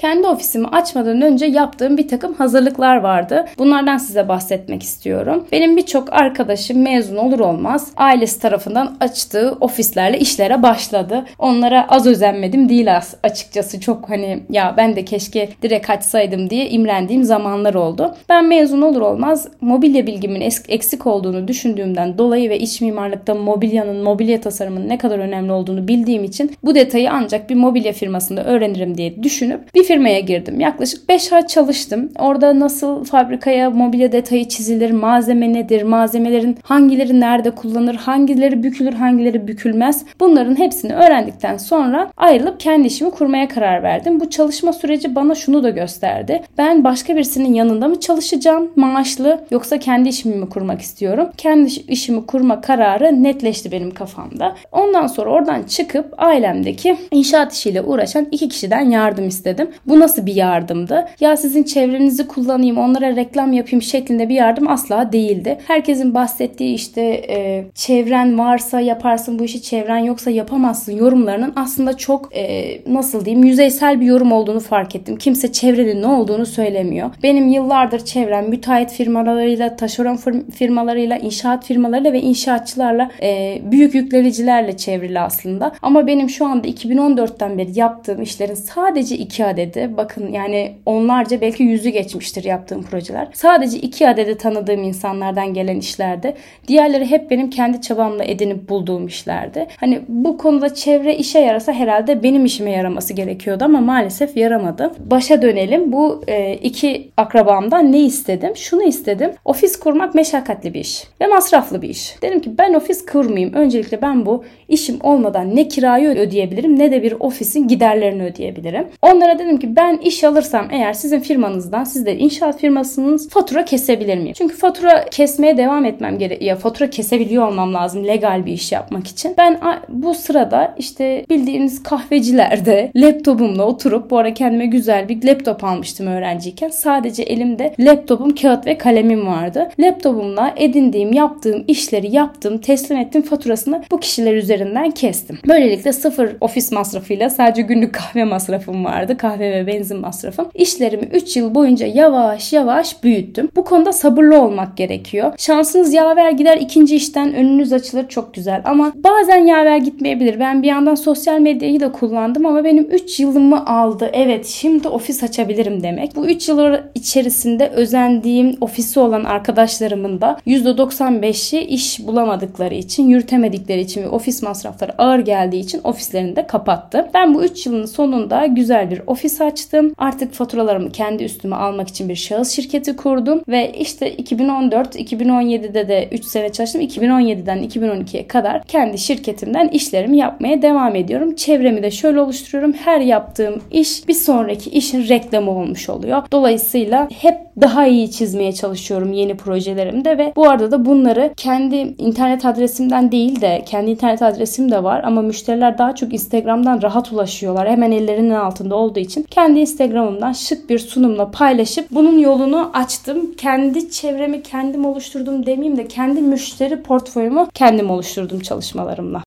kendi ofisimi açmadan önce yaptığım bir takım hazırlıklar vardı. Bunlardan size bahsetmek istiyorum. Benim birçok arkadaşım mezun olur olmaz ailesi tarafından açtığı ofislerle işlere başladı. Onlara az özenmedim değil açıkçası. Çok hani ya ben de keşke direkt açsaydım diye imrendiğim zamanlar oldu. Ben mezun olur olmaz mobilya bilgimin eksik olduğunu düşündüğümden dolayı ve iç mimarlıkta mobilyanın, mobilya tasarımının ne kadar önemli olduğunu bildiğim için bu detayı ancak bir mobilya firmasında öğrenirim diye düşünüp bir firmaya girdim. Yaklaşık 5 ay çalıştım. Orada nasıl fabrikaya mobilya detayı çizilir, malzeme nedir, malzemelerin hangileri nerede kullanılır, hangileri bükülür, hangileri bükülmez. Bunların hepsini öğrendikten sonra ayrılıp kendi işimi kurmaya karar verdim. Bu çalışma süreci bana şunu da gösterdi. Ben başka birisinin yanında mı çalışacağım maaşlı yoksa kendi işimi mi kurmak istiyorum? Kendi işimi kurma kararı netleşti benim kafamda. Ondan sonra oradan çıkıp ailemdeki inşaat işiyle uğraşan iki kişiden yardım istedim. Bu nasıl bir yardımdı? Ya sizin çevrenizi kullanayım, onlara reklam yapayım şeklinde bir yardım asla değildi. Herkesin bahsettiği işte e, çevren varsa yaparsın bu işi, çevren yoksa yapamazsın yorumlarının aslında çok e, nasıl diyeyim yüzeysel bir yorum olduğunu fark ettim. Kimse çevrenin ne olduğunu söylemiyor. Benim yıllardır çevrem müteahhit firmalarıyla, taşeron firmalarıyla, inşaat firmalarıyla ve inşaatçılarla e, büyük yüklenicilerle çevrili aslında. Ama benim şu anda 2014'ten beri yaptığım işlerin sadece iki adedi. Bakın yani onlarca belki yüzü geçmiştir yaptığım projeler. Sadece iki adedi tanıdığım insanlardan gelen işlerdi. Diğerleri hep benim kendi çabamla edinip bulduğum işlerdi. Hani bu konuda çevre işe yarasa herhalde benim işime yaraması gerekiyordu ama maalesef yaramadı. Başa dönelim. Bu e, iki akrabamdan ne istedim? Şunu istedim. Ofis kurmak meşakkatli bir iş ve masraflı bir iş. Dedim ki ben ofis kurmayayım. Öncelikle ben bu işim olmadan ne kirayı ödeyebilirim ne de bir ofisin giderlerini ödeyebilirim. Onlara dedim ki ben iş alırsam eğer sizin firmanızdan siz de inşaat firmasınız fatura kesebilir miyim? Çünkü fatura kesmeye devam etmem gerekiyor. Fatura kesebiliyor olmam lazım legal bir iş yapmak için. Ben bu sırada işte bildiğiniz kahvecilerde laptopumla oturup bu ara kendime güzel bir laptop almıştım öğrenciyken. Sadece elimde laptopum, kağıt ve kalemim vardı. Laptopumla edindiğim, yaptığım işleri yaptım, teslim ettim faturasını bu kişiler üzerinden kestim. Böylelikle sıfır ofis masrafıyla sadece günlük kahve masrafım vardı. Kahve ve benzin masrafım. İşlerimi 3 yıl boyunca yavaş yavaş büyüttüm. Bu konuda sabırlı olmak gerekiyor. Şansınız yaver gider ikinci işten önünüz açılır çok güzel ama bazen yaver gitmeyebilir. Ben bir yandan sosyal medyayı da kullandım ama benim 3 yılımı aldı. Evet şimdi ofis açabilirim demek. Bu 3 yıl içerisinde özendiğim ofisi olan arkadaşlarımın da %95'i iş bulamadıkları için, yürütemedikleri için ve ofis masrafları ağır geldiği için ofislerini de kapattı. Ben bu 3 yılın sonunda güzel bir ofis açtım. Artık faturalarımı kendi üstüme almak için bir şahıs şirketi kurdum ve işte 2014-2017'de de 3 sene çalıştım. 2017'den 2012'ye kadar kendi şirketimden işlerimi yapmaya devam ediyorum. Çevremi de şöyle oluşturuyorum. Her yaptığım iş bir sonraki işin reklamı olmuş oluyor. Dolayısıyla hep daha iyi çizmeye çalışıyorum yeni projelerimde ve bu arada da bunları kendi internet adresimden değil de kendi internet adresim de var ama müşteriler daha çok Instagram'dan rahat ulaşıyorlar. Hemen ellerinin altında olduğu için kendi Instagram'ımdan şık bir sunumla paylaşıp bunun yolunu açtım. Kendi çevremi kendim oluşturdum demeyeyim de kendi müşteri portföyümü kendim oluşturdum çalışmalarımla.